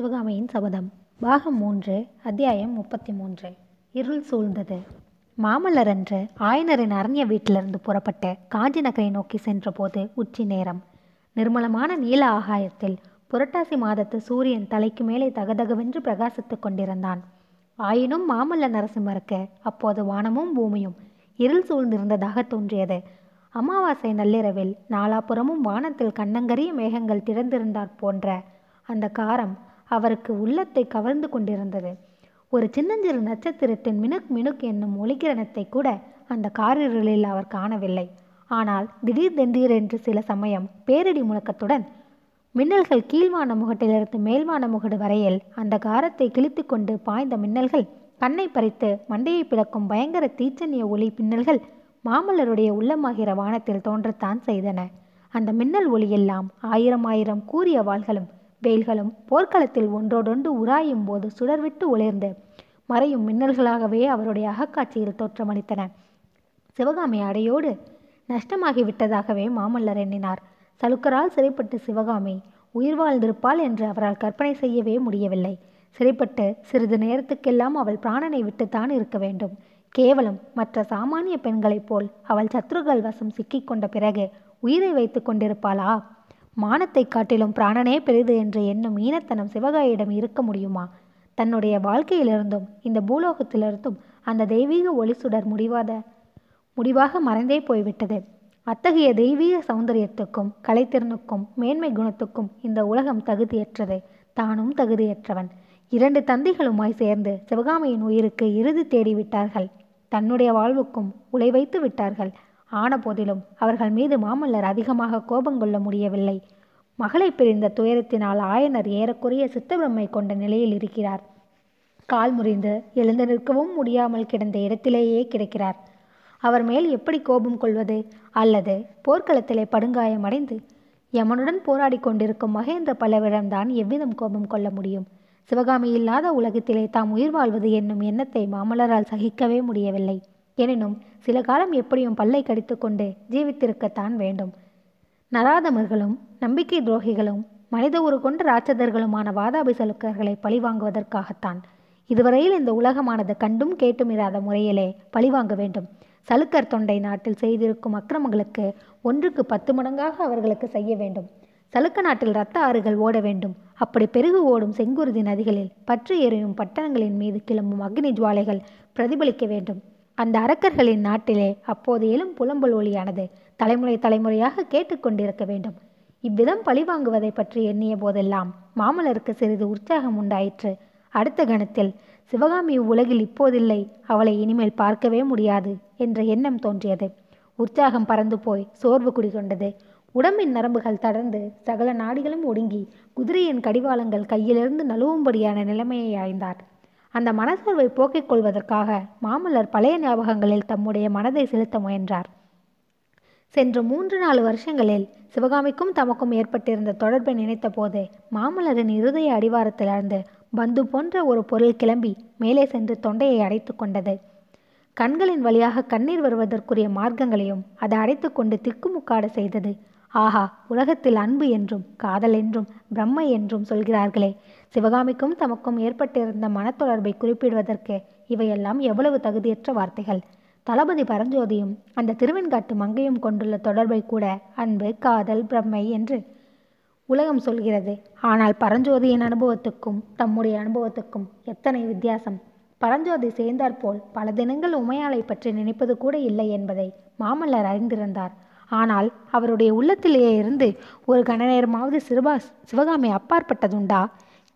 சிவகாமியின் சபதம். பாகம் மூன்று அத்தியாயம் முப்பத்தி மூன்று இருள் சூழ்ந்தது. மாமல்லர் அன்று ஆயனரின் அரண்ய வீட்டிலிருந்து புறப்பட்டு காஞ்சி நகரை நோக்கி சென்றபோது உச்சி நேரம். நிர்மலமான நீல ஆகாயத்தில் புரட்டாசி மாதத்து சூரியன் தலைக்கு மேலே தகதகவென்று பிரகாசித்துக் கொண்டிருந்தான். ஆயினும் மாமல்ல நரசிம்மருக்கு அப்போது வானமும் பூமியும் இருள் சூழ்ந்திருந்ததாக தோன்றியது. அமாவாசை நள்ளிரவில் நாலாபுறமும் வானத்தில் கண்ணங்கரிய மேகங்கள் திறந்திருந்தாற் போன்ற அந்த காரம் அவருக்கு உள்ளத்தை கவர்ந்து கொண்டிருந்தது. ஒரு சின்னஞ்சிறு நட்சத்திரத்தின் மினுக் மினுக் என்னும் ஒளிக்கிரணத்தை கூட அந்த காரிருளில் அவர் காணவில்லை. ஆனால் திடீர் திடீரென்று சில சமயம் பேரிடி முழக்கத்துடன் மின்னல்கள் கீழ்வான முகட்டிலிருந்து மேல்வான முகடு வரையில் அந்த காரத்தை கிழித்து கொண்டு பாய்ந்த மின்னல்கள் கண்ணை பறித்து மண்டையை பிளக்கும் பயங்கர தீச்சனிய ஒளி பின்னல்கள் மாமல்லருடைய உள்ளமாகிற வானத்தில் தோன்றத்தான் செய்தன. அந்த மின்னல் ஒளியெல்லாம் ஆயிரம் ஆயிரம் கூறிய வாள்களும் வேல்களும் போர்க்களத்தில் ஒன்றோடொன்று உராயும் போது சுடர்விட்டு ஒளிர்ந்து மறையும் மின்னல்களாகவே அவருடைய அகக்காட்சியில் தோற்றமளித்தன. சிவகாமி அடையோடு நஷ்டமாகிவிட்டதாகவே மாமல்லர் எண்ணினார். சலுக்கரால் சிறைப்பட்டு சிவகாமி உயிர் வாழ்ந்திருப்பாள் என்று அவரால் கற்பனை செய்யவே முடியவில்லை. சிறைப்பட்டு சிறிது நேரத்துக்கெல்லாம் அவள் பிராணனை விட்டுத்தான் இருக்க வேண்டும். கேவலம் மற்ற சாமானிய பெண்களைப் போல் அவள் சத்ருகள் வசம் சிக்கிக்கொண்ட பிறகு உயிரை வைத்து கொண்டிருப்பாளா? மானத்தை காட்டிலும் பிராணனே பெரிது என்று எண்ணும் ஈனத்தனம் சிவகாயிடம் இருக்க முடியுமா? தன்னுடைய வாழ்க்கையிலிருந்தும் இந்த பூலோகத்திலிருந்தும் அந்த தெய்வீக ஒளி சுடர் முடிவாத முடிவாக மறைந்தே போய்விட்டது. அத்தகைய தெய்வீக சௌந்தரியத்துக்கும் கலைத்திறனுக்கும் மேன்மை குணத்துக்கும் இந்த உலகம் தகுதியற்றது. தானும் தகுதியற்றவன். இரண்டு தந்தைகளுமாய் சேர்ந்து சிவகாமியின் உயிருக்கு இறுதி தேடிவிட்டார்கள். தன்னுடைய வாழ்வுக்கும் உலை வைத்து விட்டார்கள் ஆனபோதிலும் அவர்கள் மீது மாமல்லர் அதிகமாக கோபம் கொள்ள முடியவில்லை. மகளை பிரிந்த துயரத்தினால் ஆயனர் ஏறக்குறைய சித்தபிரமை கொண்ட நிலையில் இருக்கிறார். கால் முறிந்து எழுந்து நிற்கவும் முடியாமல் கிடந்த இடத்திலேயே கிடக்கிறார். அவர் மேல் எப்படி கோபம் கொள்வது? அல்லது போர்க்களத்திலே படுகாயமடைந்து யமனுடன் போராடி கொண்டிருக்கும் மகேந்திர பல்லவிடம்தான் எவ்விதம் கோபம் கொள்ள முடியும்? சிவகாமி இல்லாத உலகத்திலே தாம் உயிர் வாழ்வது என்னும் எண்ணத்தை மாமல்லரால் சகிக்கவே முடியவில்லை. எனினும் சில காலம் எப்படியும் பல்லை கடித்துக்கொண்டு ஜீவித்திருக்கத்தான் வேண்டும். நராதமர்களும் நம்பிக்கை துரோகிகளும் மனித ஒரு கொண்ட ராட்சதர்களுமான வாதாபி சலுக்கர்களை பழிவாங்குவதற்காகத்தான் இதுவரையில் இந்த உலகமானது கண்டும் கேட்டும் இராத முறையிலே பழிவாங்க வேண்டும். சலுக்கர் தொண்டை நாட்டில் செய்திருக்கும் அக்கிரமங்களுக்கு ஒன்றுக்கு பத்து மடங்காக அவர்களுக்கு செய்ய வேண்டும். சலுக்க நாட்டில் இரத்த ஆறுகள் ஓட வேண்டும். அப்படி பெருகு ஓடும் செங்குருதி நதிகளில் பற்று எரியும் பட்டணங்களின் மீது கிளம்பும் அக்னி ஜுவாலைகள் பிரதிபலிக்க வேண்டும். அந்த அரக்கர்களின் நாட்டிலே அப்போது எழும் புலம்பல் ஒளியானது தலைமுறை தலைமுறையாக கேட்டுக்கொண்டிருக்க வேண்டும். இவ்விதம் பழிவாங்குவதை பற்றி எண்ணிய போதெல்லாம் மாமலருக்கு சிறிது உற்சாகம் உண்டாயிற்று. அடுத்த கணத்தில் சிவகாமி உலகில் இப்போதில்லை அவளை இனிமேல் பார்க்கவே முடியாது என்ற எண்ணம் தோன்றியது. உற்சாகம் பறந்து போய் சோர்வு குடிகொண்டது. உடம்பின் நரம்புகள் தடர்ந்து சகல நாடிகளும் ஒடுங்கி குதிரையின் கடிவாளங்கள் கையிலிருந்து நழுவும்படியான நிலைமையை அடைந்தார். அந்த மனசோர்வை போக்கிக் கொள்வதற்காக மாமல்லர் பழைய ஞாபகங்களில் தம்முடைய மனதை செலுத்த முயன்றார். சென்ற மூன்று நாலு வருஷங்களில் சிவகாமிக்கும் தமக்கும் ஏற்பட்டிருந்த தொடர்பை நினைத்த போது மாமல்லரின் இருதய அடிவாரத்திலிருந்து பந்து போன்ற ஒரு பொருள் கிளம்பி மேலே சென்று தொண்டையை அடைத்து கொண்டது. கண்களின் வழியாக கண்ணீர் வருவதற்குரிய மார்க்கங்களையும் அது அடைத்து கொண்டு திக்குமுக்காட செய்தது. ஆஹா உலகத்தில் அன்பு என்றும் காதல் என்றும் பிரம்மை என்றும் சொல்கிறார்களே சிவகாமிக்கும் தமக்கும் ஏற்பட்டிருந்த மனத்தொடர்பை குறிப்பிடுவதற்கு இவையெல்லாம் எவ்வளவு தகுதியற்ற வார்த்தைகள். தளபதி பரஞ்சோதியும் அந்த திருவெண்காட்டு மங்கையும் கொண்டுள்ள தொடர்பை கூட அன்பு காதல் பிரம்மை என்று உலகம் சொல்கிறது. ஆனால் பரஞ்சோதியின் அனுபவத்துக்கும் தம்முடைய அனுபவத்துக்கும் எத்தனை வித்தியாசம்? பரஞ்சோதி சேர்ந்தாற்போல் பல தினங்கள் உமையாளை பற்றி நினைப்பது கூட இல்லை என்பதை மாமல்லர் அறிந்திருந்தார். ஆனால் அவருடைய உள்ளத்திலேயே இருந்து ஒரு கன நேரமாவது சிறுபா சிவகாமி அப்பாற்பட்டதுண்டா?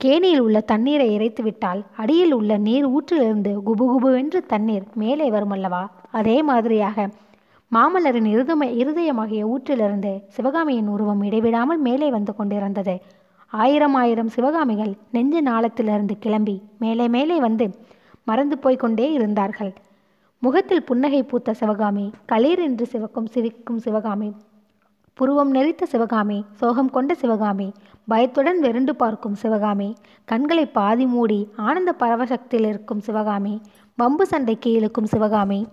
கேணியில் உள்ள தண்ணீரை இறைத்து விட்டால் அடியில் உள்ள நீர் ஊற்றிலிருந்து குபுகுபுவென்று தண்ணீர் மேலே வருமல்லவா? அதே மாதிரியாக மாமல்லரின் இருதம இருதயமாகிய ஊற்றிலிருந்து சிவகாமியின் உருவம் இடைவிடாமல் மேலே வந்து கொண்டிருந்தது. ஆயிரம் ஆயிரம் சிவகாமிகள் நெஞ்சு நாளத்திலிருந்து கிளம்பி மேலே மேலே வந்து மறந்து போய்கொண்டே இருந்தார்கள். முகத்தில் புன்னகை பூத்த சிவகாமி களீர் என்று சிவக்கும் சிரிக்கும் சிவகாமி புருவம் நெறித்த சிவகாமி சோகம் கொண்ட சிவகாமி பயத்துடன் வெருண்டு பார்க்கும் சிவகாமி கண்களை பாதி மூடி ஆனந்த பரவசக்தியில் இருக்கும் சிவகாமி வம்பு சண்டைக்கு இழுக்கும் சிவகாமி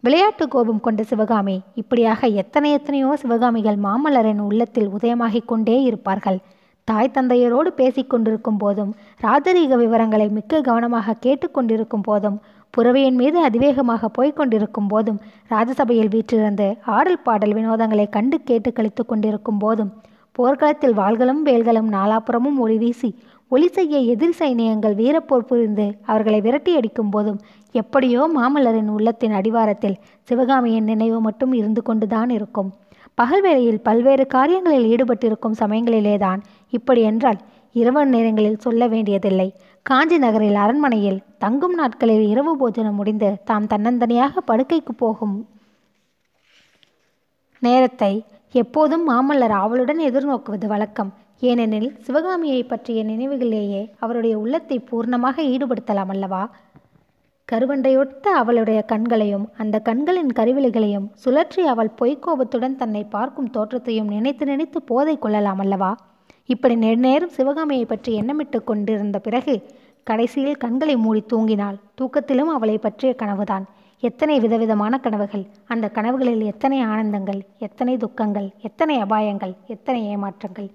விளையாட்டு கோபம் கொண்ட சிவகாமி இப்படியாக எத்தனை எத்தனையோ சிவகாமிகள் மாமல்லரின் உள்ளத்தில் உதயமாகிக் கொண்டே இருப்பார்கள். தாய் தந்தையரோடு பேசிக்கொண்டிருக்கும் போதும் ராஜரீக விவரங்களை மிக்க கவனமாக கேட்டுக்கொண்டிருக்கும் போதும் புறவையின் மீது அதிவேகமாக போய்க் கொண்டிருக்கும் போதும் ராஜசபையில் வீற்றிருந்து ஆடல் பாடல் வினோதங்களை கண்டு கேட்டு கழித்து கொண்டிருக்கும் போதும் போர்க்களத்தில் வாள்களும் வேல்களும் நாலாபுறமும் ஒளி வீசி ஒளி செய்ய எதிர் சைனியங்கள் வீரப்போர் புரிந்து அவர்களை விரட்டி அடிக்கும் போதும் எப்படியோ மாமல்லரின் உள்ளத்தின் அடிவாரத்தில் சிவகாமியின் நினைவு மட்டும் இருந்து கொண்டுதான் இருக்கும். பகல் வேளையில் பல்வேறு காரியங்களில் ஈடுபட்டிருக்கும் சமயங்களிலேதான் இப்படி என்றால் இரவு நேரங்களில் சொல்ல வேண்டியதில்லை. காஞ்சி நகரில் அரண்மனையில் தங்கும் நாட்களில் இரவு போஜனம் முடிந்து தாம் தன்னந்தனியாக படுக்கைக்கு போகும் நேரத்தை எப்போதும் மாமல்லர் ஆவலுடன் எதிர்நோக்குவது வழக்கம். ஏனெனில் சிவகாமியை பற்றிய நினைவுகளிலேயே அவருடைய உள்ளத்தை பூர்ணமாக ஈடுபடுத்தலாம் அல்லவா? கருவண்டையொத்த அவளுடைய கண்களையும் அந்த கண்களின் கருவிலைகளையும் சுழற்றி அவள் பொய்க்கோபத்துடன் தன்னை பார்க்கும் தோற்றத்தையும் நினைத்து நினைத்து போதை கொள்ளலாம் அல்லவா? இப்படி நெடுநேரம் சிவகாமியை பற்றி எண்ணமிட்டு கொண்டிருந்த பிறகு கடைசியில் கண்களை மூடி தூங்கினாள். தூக்கத்திலும் அவளை பற்றிய கனவுதான். எத்தனை விதவிதமான கனவுகள். அந்த கனவுகளில் எத்தனை ஆனந்தங்கள் எத்தனை துக்கங்கள் எத்தனை அபாயங்கள் எத்தனை ஏமாற்றங்கள்.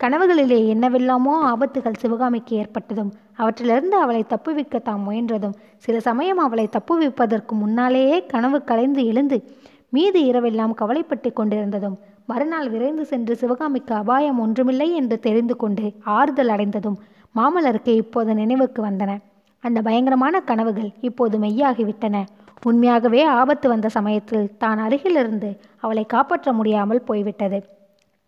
கனவுகளிலே என்னவெல்லாமோ ஆபத்துகள் சிவகாமிக்கு ஏற்பட்டதும் அவற்றிலிருந்து அவளை தப்புவிக்க தாம் முயன்றதும் சில சமயம் அவளை தப்புவிப்பதற்கு முன்னாலேயே கனவு கலைந்து எழுந்து மீதி இரவெல்லாம் கவலைப்பட்டு கொண்டிருந்ததும் மறுநாள் விரைந்து சென்று சிவகாமிக்கு அபாயம் ஒன்றுமில்லை என்று தெரிந்து கொண்டு ஆறுதல் அடைந்ததும் மாமல்லருக்கு இப்போது நினைவுக்கு வந்தன. அந்த பயங்கரமான கனவுகள் இப்போது மெய்யாகிவிட்டன. உண்மையாகவே ஆபத்து வந்த சமயத்தில் தான் அருகிலிருந்து அவளை காப்பாற்ற முடியாமல் போய்விட்டது.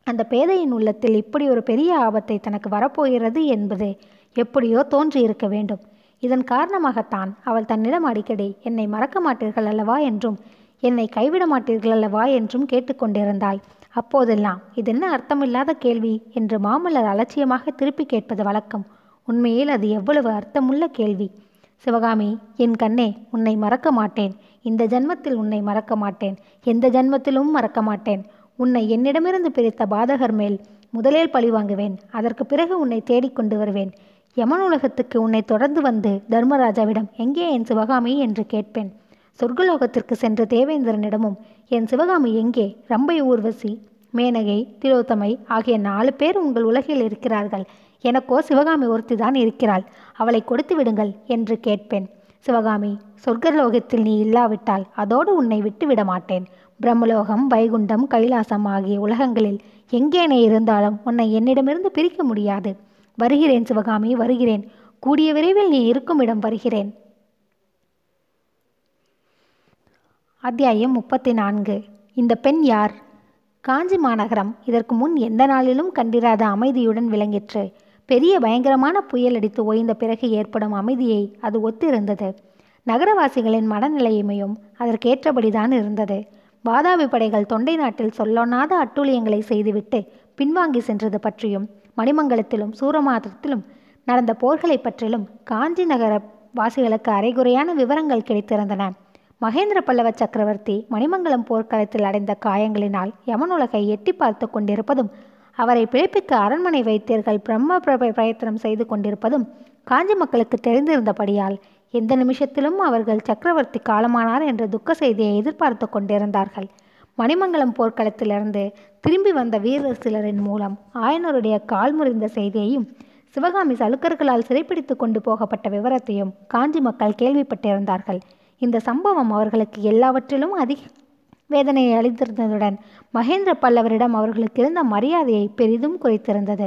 அந்த பேதையின் உள்ளத்தில் இப்படி ஒரு பெரிய ஆபத்தை தனக்கு வரப்போகிறது என்பது எப்படியோ தோன்றியிருக்க வேண்டும். இதன் காரணமாகத்தான் அவள் தன்னிடம் அடிக்கடி என்னை மறக்க மாட்டீர்கள் அல்லவா? என்றும் என்னை கைவிட மாட்டீர்கள் அல்லவா? என்றும் கேட்டுக்கொண்டிருந்தாள். அப்போதெல்லாம் இதென்ன அர்த்தமில்லாத கேள்வி? என்று மாமல்லர் அலட்சியமாக திருப்பி கேட்பது வழக்கம். உண்மையில் அது எவ்வளவு அர்த்தமுள்ள கேள்வி? சிவகாமி என் கண்ணே உன்னை மறக்க மாட்டேன். இந்த ஜன்மத்தில் உன்னை மறக்க மாட்டேன். எந்த ஜன்மத்திலும் மறக்க மாட்டேன். உன்னை என்னிடமிருந்து பிரித்த பாதகர் மேல் முதலில் பழி வாங்குவேன். அதற்கு பிறகு உன்னை தேடிக்கொண்டு வருவேன். யமன் உலகத்துக்கு உன்னை தொடர்ந்து வந்து தர்மராஜாவிடம் எங்கே என் சிவகாமி? என்று கேட்பேன். சொர்க்கலோகத்திற்கு சென்ற தேவேந்திரனிடமும் என் சிவகாமி எங்கே? ரம்பை ஊர்வசி மேனகை திலோத்தமை ஆகிய நாலு பேர் உங்கள் உலகில் இருக்கிறார்கள். எனக்கோ சிவகாமி ஒருத்திதான் இருக்கிறாள். அவளை கொடுத்து விடுங்கள் என்று கேட்பேன். சிவகாமி சொர்க்கலோகத்தில் நீ இல்லாவிட்டால் அதோடு உன்னை விட்டு விட மாட்டேன். பிரம்மலோகம் வைகுண்டம் கைலாசம் ஆகிய உலகங்களில் எங்கேனே இருந்தாலும் உன்னை என்னிடமிருந்து பிரிக்க முடியாது. வருகிறேன் சிவகாமி வருகிறேன். கூடிய விரைவில் நீ இருக்கும் இடம் வருகிறேன். அத்தியாயம் முப்பத்தி நான்கு இந்த பெண் யார்? காஞ்சி மாநகரம். இதற்கு முன் எந்த நாளிலும் கண்டிராத அமைதியுடன் விளங்கிற்று. பெரிய பயங்கரமான புயல் அடித்து ஓய்ந்த பிறகு ஏற்படும் அமைதியை அது ஒத்திருந்தது. நகரவாசிகளின் மனநிலையுமையும் அதற்கேற்றபடிதான் இருந்தது. வாதாபி படைகள் தொண்டை நாட்டில் சொல்லொண்ணாத அட்டூழியங்களை செய்துவிட்டு பின்வாங்கி சென்றது பற்றியும் மணிமங்கலத்திலும் சூரமாதத்திலும் நடந்த போர்களை பற்றிலும் காஞ்சி நகர வாசிகளுக்கு அரைகுறையான விவரங்கள் கிடைத்திருந்தன. மகேந்திர பல்லவ சக்கரவர்த்தி மணிமங்கலம் போர்க்களத்தில் அடைந்த காயங்களினால் யமனுலகை எட்டி பார்த்து கொண்டிருப்பதும் அவரை பிழைப்பிக்க அரண்மனை வைத்தியர்கள் பிரம்ம பிரயத்தனம் செய்து கொண்டிருப்பதும் காஞ்சி மக்களுக்கு தெரிந்திருந்தபடியால் எந்த நிமிஷத்திலும் அவர்கள் சக்கரவர்த்தி காலமானார் என்ற துக்க செய்தியை எதிர்பார்த்து கொண்டிருந்தார்கள். மணிமங்கலம் போர்க்களத்திலிருந்து திரும்பி வந்த வீரர் சிலரின் மூலம் ஆயனருடைய கால் முறிந்த செய்தியையும் சிவகாமி சலுக்கர்களால் சிறைப்பிடித்து கொண்டு போகப்பட்ட விவரத்தையும் காஞ்சி மக்கள் கேள்விப்பட்டிருந்தார்கள். இந்த சம்பவம் அவர்களுக்கு எல்லாவற்றிலும் அதிக வேதனையை அளித்திருந்ததுடன் மகேந்திர பல்லவரிடம் அவர்களுக்கு இருந்த மரியாதையை பெரிதும் குறைத்திருந்தது.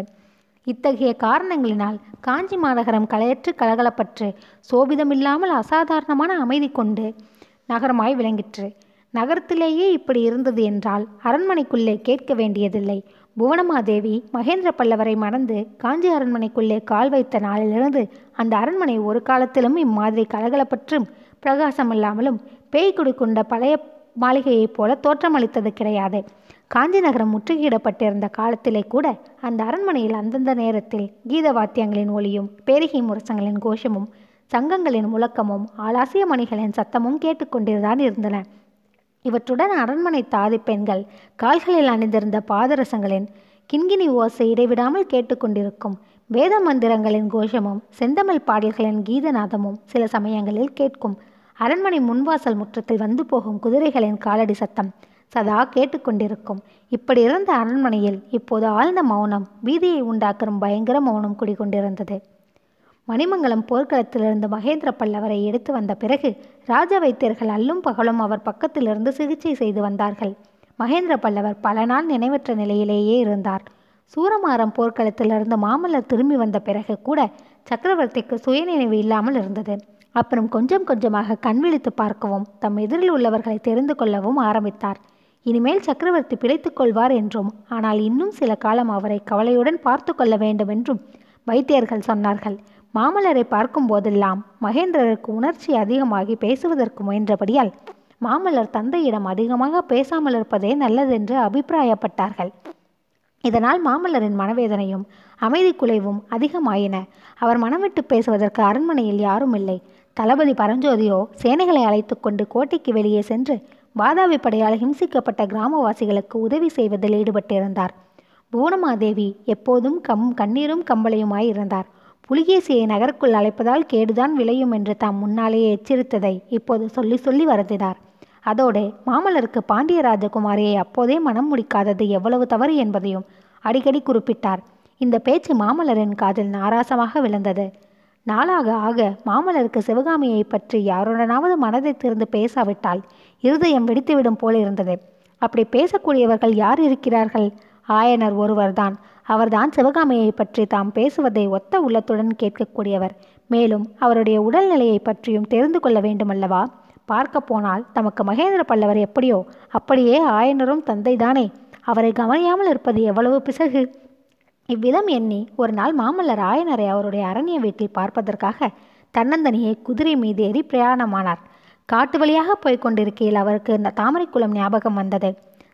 இத்தகைய காரணங்களினால் காஞ்சி மாநகரம் கலையற்று கலகலப்பற்று சோபிதமில்லாமல் அசாதாரணமான அமைதி கொண்டு நகரமாய் விளங்கிற்று. நகரத்திலேயே இப்படி இருந்தது என்றால் அரண்மனைக்குள்ளே கேட்க வேண்டியதில்லை. புவனமாதேவி மகேந்திர பல்லவரை மறந்து காஞ்சி அரண்மனைக்குள்ளே கால் வைத்த நாளிலிருந்து அந்த அரண்மனை ஒரு காலத்திலும் இம்மாதிரி கலகலப்பற்றும் பிரகாசமில்லாமலும் பேய் குடிக்கொண்ட பழைய மாளிகையைப் போல தோற்றமளித்தது கிடையாது. காஞ்சி நகரம் முற்றுகையிடப்பட்டிருந்த காலத்திலே கூட அந்த அரண்மனையில் அந்தந்த நேரத்தில் கீத வாத்தியங்களின் ஒளியும் பேரிகை முரசங்களின் கோஷமும் சங்கங்களின் முழக்கமும் ஆலாசிய மணிகளின் சத்தமும் கேட்டுக்கொண்டிருந்தான் இருந்தன. இவற்றுடன் அரண்மனை தாதி பெண்கள் கால்களில் அணிந்திருந்த பாதரசங்களின் கிண்கிணி ஓசை இடைவிடாமல் கேட்டுக்கொண்டிருக்கும் வேத மந்திரங்களின் கோஷமும் செந்தமிழ் பாடல்களின் கீதநாதமும் சில சமயங்களில் கேட்கும் அரண்மனை முன்வாசல் முற்றத்தில் வந்து போகும் குதிரைகளின் காலடி சத்தம் சதா கேட்டுக்கொண்டிருக்கும். இப்படி இருந்த அரண்மனையில் இப்போது ஆழ்ந்த மௌனம் வீதியை உண்டாக்கும் பயங்கர மௌனம் குடிகொண்டிருந்தது. மணிமங்கலம் போர்க்களத்திலிருந்து மகேந்திர பல்லவரை எடுத்து வந்த பிறகு ராஜ வைத்தியர்கள் அல்லும் பகலும் அவர் பக்கத்திலிருந்து சிகிச்சை செய்து வந்தார்கள். மகேந்திர பல்லவர் பல நாள் நினைவற்ற நிலையிலேயே இருந்தார். சூரமாரம் போர்க்களத்திலிருந்து மாமல்லர் திரும்பி வந்த பிறகு கூட சக்கரவர்த்திக்கு சுயநினைவு இல்லாமல் இருந்தது. அப்புறம் கொஞ்சம் கொஞ்சமாக கண் விழித்து பார்க்கவும் தம் எதிரில் உள்ளவர்களை தெரிந்து கொள்ளவும் ஆரம்பித்தார். இனிமேல் சக்கரவர்த்தி பிழைத்துக் கொள்வார் என்றும் ஆனால் இன்னும் சில காலம் அவரை கவலையுடன் பார்த்து கொள்ள வேண்டும் என்றும் வைத்தியர்கள் சொன்னார்கள். மாமல்லரை பார்க்கும் போதெல்லாம் மகேந்திரருக்கு உணர்ச்சி அதிகமாகி பேசுவதற்கு முயன்றபடியால் மாமல்லர் தந்தையிடம் அதிகமாக பேசாமல் இருப்பதே நல்லதென்று அபிப்பிராயப்பட்டார்கள். இதனால் மாமல்லரின் மனவேதனையும் அமைதி குலைவும் அதிகமாயின. அவர் மனமிட்டு பேசுவதற்கு அரண்மனையில் யாரும் இல்லை. தளபதி பரஞ்சோதியோ சேனைகளை அழைத்து கொண்டு கோட்டைக்கு வெளியே சென்று வாதாபி படையால் ஹிம்சிக்கப்பட்ட கிராமவாசிகளுக்கு உதவி செய்வதில் ஈடுபட்டிருந்தார். புவனமாதேவி எப்போதும் கம் கண்ணீரும் கம்பளையுமாய் இருந்தார். புலிகேசியை நகருக்குள் அழைப்பதால் கேடுதான் விளையும் என்று தாம் முன்னாலேயே எச்சரித்ததை இப்போது சொல்லி சொல்லி வருந்தினார். அதோடு மாமல்லருக்கு பாண்டிய ராஜகுமாரியை அப்போதே மனம் முடிக்காதது எவ்வளவு தவறு என்பதையும் அடிக்கடி குறிப்பிட்டார். இந்த பேச்சு மாமல்லரின் காதில் நாராசமாக விழுந்தது. நாளாக ஆக மாமல்லருக்கு சிவகாமியை பற்றி யாருடனாவது மனதை திறந்து பேசாவிட்டால் இருதயம் வெடித்துவிடும் போல் இருந்தது. அப்படி பேசக்கூடியவர்கள் யார் இருக்கிறார்கள்? ஆயனர் ஒருவர்தான். அவர்தான் சிவகாமியை பற்றி தாம் பேசுவதை ஒத்த உள்ளத்துடன் கேட்கக்கூடியவர். மேலும் அவருடைய உடல்நிலையை பற்றியும் தெரிந்து கொள்ள வேண்டுமல்லவா? பார்க்க போனால் தமக்கு மகேந்திர பல்லவர் எப்படியோ அப்படியே ஆயனரும் தந்தைதானே. அவரை கவனியாமல் இருப்பது எவ்வளவு பிசகு! இவ்விதம் எண்ணி ஒரு நாள் மாமல்லர் ஆயனரை அவருடைய அரண்ய வீட்டில் பார்ப்பதற்காக தன்னந்தனியே குதிரை மீது ஏறி பிரயாணமானார். காட்டு வழியாக போய்க் கொண்டிருக்கையில் அவருக்கு இந்த தாமரைக்குளம் ஞாபகம் வந்தது.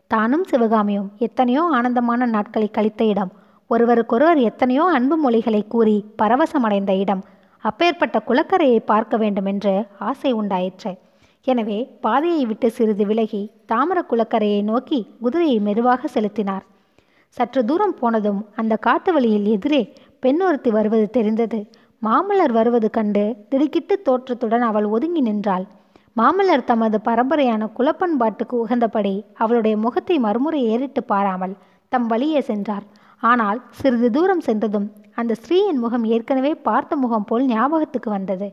தானும் சிவகாமியும் எத்தனையோ ஆனந்தமான நாட்களை கழித்த இடம். ஒருவருக்கொருவர் எத்தனையோ அன்பு மொழிகளை கூறி பரவசமடைந்த இடம். அப்பேற்பட்ட குளக்கரையை பார்க்க வேண்டுமென்று ஆசை உண்டாயிற்று. எனவே பாதையை விட்டு சிறிது விலகி தாமர குளக்கரையை நோக்கி குதிரையை மெதுவாக செலுத்தினார். சற்று தூரம் போனதும் அந்த காட்டு வழியில் எதிரே பெண் ஒருத்தி வருவது தெரிந்தது. மாமல்லர் வருவது கண்டு திடுக்கிட்டு தோற்றத்துடன் அவள் ஒதுங்கி நின்றாள். மாமல்லர் தமது பரம்பரையான குலப்பண்பாட்டுக்கு உகந்தபடி அவளுடைய முகத்தை மறுமுறை ஏறிட்டு பாராமல் தம் வழியே சென்றார். ஆனால் சிறிது தூரம் சென்றதும் அந்த ஸ்ரீயின் முகம் ஏற்கனவே பார்த்த முகம் போல் ஞாபகத்துக்கு வந்தது.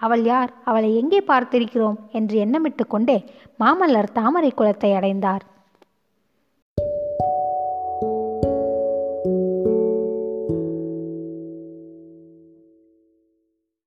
அவள் யார்? அவளை எங்கே பார்த்திருக்கிறோம்? என்று எண்ணமிட்டு கொண்டே மாமல்லர் தாமரை குளத்தை அடைந்தார்.